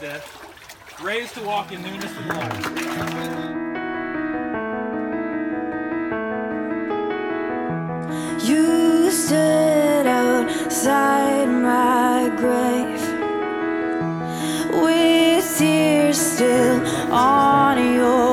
death, raised to walk in newness of life. You stood outside my grave with tears still on your